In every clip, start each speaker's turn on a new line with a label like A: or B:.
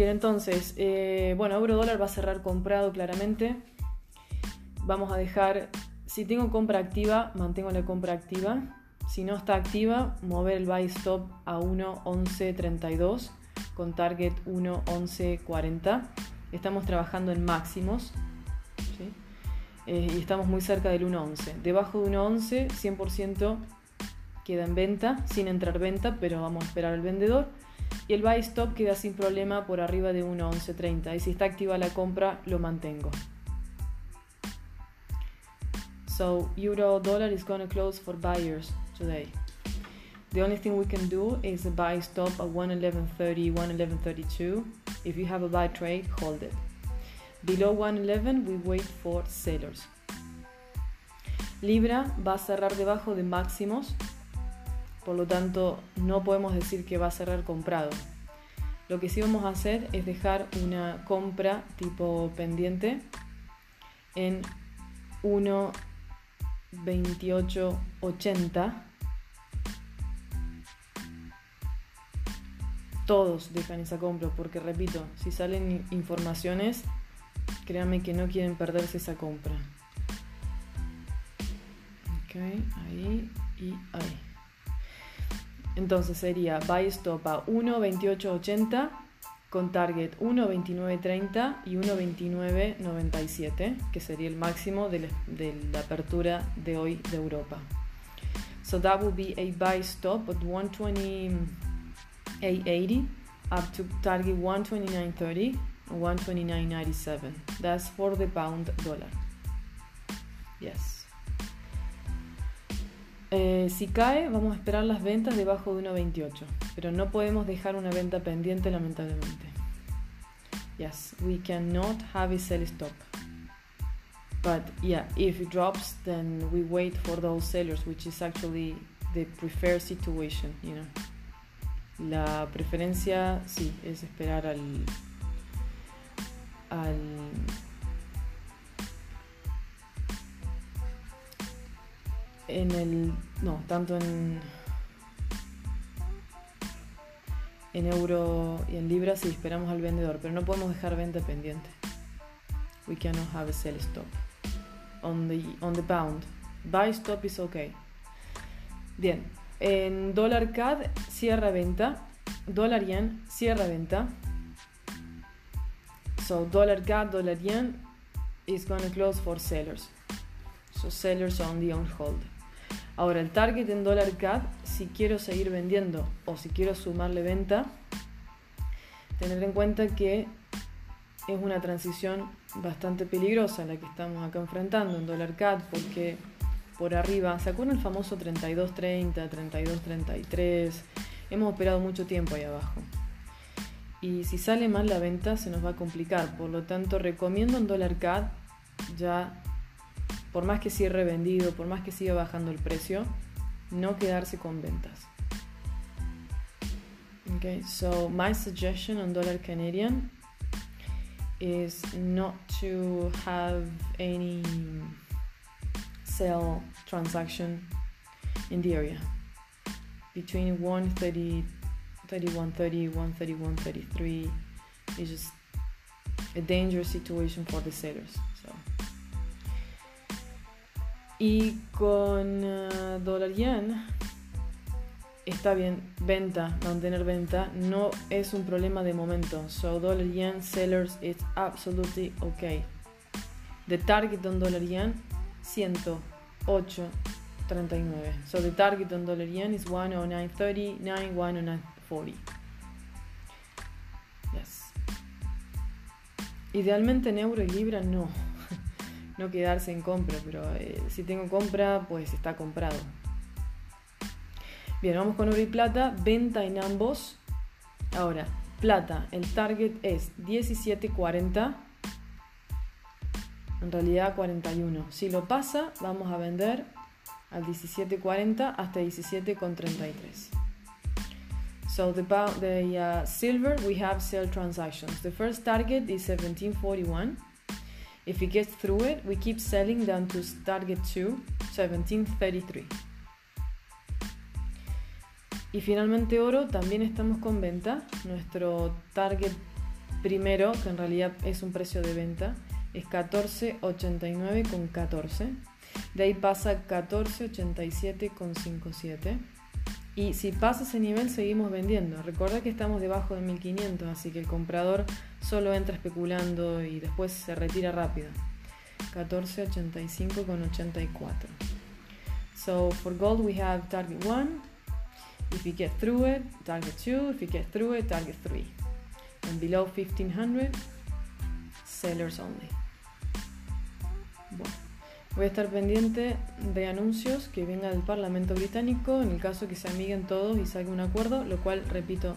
A: Bien, entonces, eh, bueno, euro dólar va a cerrar comprado claramente. Vamos a dejar, si tengo compra activa, mantengo la compra activa. Si no está activa, mover el buy stop a 1.11.32 con target 1.11.40. Estamos trabajando en máximos eh, y estamos muy cerca del 1.11. Debajo de 1.11, 100% queda en venta, sin entrar venta, pero vamos a esperar al vendedor. Y el buy stop queda sin problema por arriba de 1.11.30. Y si está activa la compra, lo mantengo. So, euro dollar is to close for buyers today. The only thing we can do is a buy stop at 111.30, 111.32. If you have a buy trade, hold it. Below 111, we wait for sellers. Libra va a cerrar debajo de máximos, por lo tanto no podemos decir que va a cerrar comprado. Lo que sí vamos a hacer es dejar una compra tipo pendiente en 1.2880 todos dejan esa compra, porque repito, si salen informaciones, créanme que no quieren perderse esa compra. Ok, ahí y ahí. Entonces sería buy stop a 1.2880 con target 1.2930 y 1.2997, que sería el máximo de la, apertura de hoy de Europa. So that would be a buy stop at 120 880 up to target 129.30 129.97 that's for the pound dollar. Yes eh, si cae vamos a esperar las ventas debajo de 1.28 pero no podemos dejar una venta pendiente lamentablemente. Yes we cannot have a sell stop. But yeah if it drops then we wait for those sellers which is actually the preferred situation you know. La preferencia, sí, es esperar al, al en el no tanto en en euro y en libra sí esperamos al vendedor pero no podemos dejar venta pendiente we cannot have a sell stop on the on the pound buy stop is okay bien en dólar CAD cierra venta, dólar yen cierra venta. So dólar CAD, dólar yen is going to close for sellers. So sellers only on hold. Ahora el target en dólar CAD, si quiero seguir vendiendo o si quiero sumarle venta, tener en cuenta que es una transición bastante peligrosa la que estamos acá enfrentando en dólar CAD porque por arriba. ¿Se acuerdan el famoso 32.30, 32.33? Hemos operado mucho tiempo ahí abajo. Y si sale mal la venta se nos va a complicar. Por lo tanto, recomiendo en dólar CAD ya, por más que cierre vendido, por más que siga bajando el precio, no quedarse con ventas. Okay, so my suggestion on dollar Canadian is not to have any sell transaction in the area between 130 3130 131 is just a dangerous situation for the sellers so. Y con uh, dólar yen está bien venta mantener venta no es un problema de momento so dollar yen sellers it's absolutely okay the target on dollar yen 108.39. So the target on dollar yen is 109.30, 109.40. Yes. Idealmente en euro y libra no. No quedarse en compra, pero eh, si tengo compra, pues está comprado. Bien, vamos con oro y plata. Venta en ambos. Ahora, plata, el target es 17.40 en realidad 41. Si lo pasa, vamos a vender al 17.40 hasta 17.33. So the, the uh, silver, we have sell transactions. The first target is 1741. If it gets through it, we keep selling down to target 2, 1733. Y finalmente oro, también estamos con venta. Nuestro target primero, que en realidad es un precio de venta, es 14.89 con 14. De ahí pasa 14.87 con 57. Y si pasa ese nivel seguimos vendiendo. Recuerda que estamos debajo de 1500, así que el comprador solo entra especulando y después se retira rápido. 14.85 con 84. So for gold we have target 1. If you get through it, target 2. If you get through it, target 3. And below 1500, sellers only. Bueno. Voy a estar pendiente de anuncios que venga del Parlamento británico en el caso que se amiguen todos y salga un acuerdo, lo cual, repito,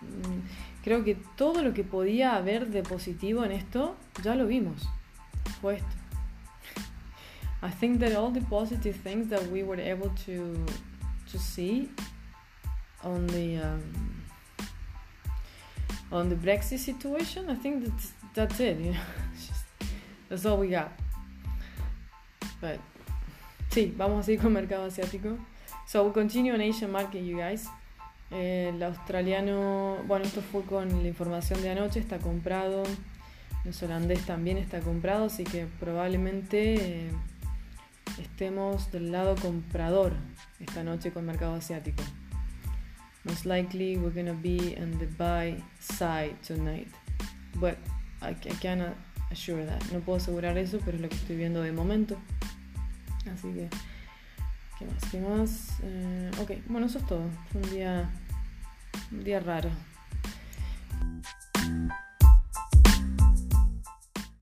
A: mm, creo que todo lo que podía haber de positivo en esto ya lo vimos. Fue esto. I think that all the positive things that we were able to to see on the um, on the Brexit situation, I think that's that's it. You know, just, that's all we got. But sí, vamos a seguir con mercado asiático. So we continue on Asian market, you guys. el australiano, bueno, esto fue con la información de anoche, está comprado. El holandés también está comprado, así que probablemente eh, estemos del lado comprador esta noche con mercado asiático. Most likely we're gonna be on the buy side tonight. But I, I cannot assure that. No puedo asegurar eso, pero es lo que estoy viendo de momento. Así que, ¿qué más? ¿Qué más? Eh, ok, bueno, eso es todo. Fue un día, un día raro.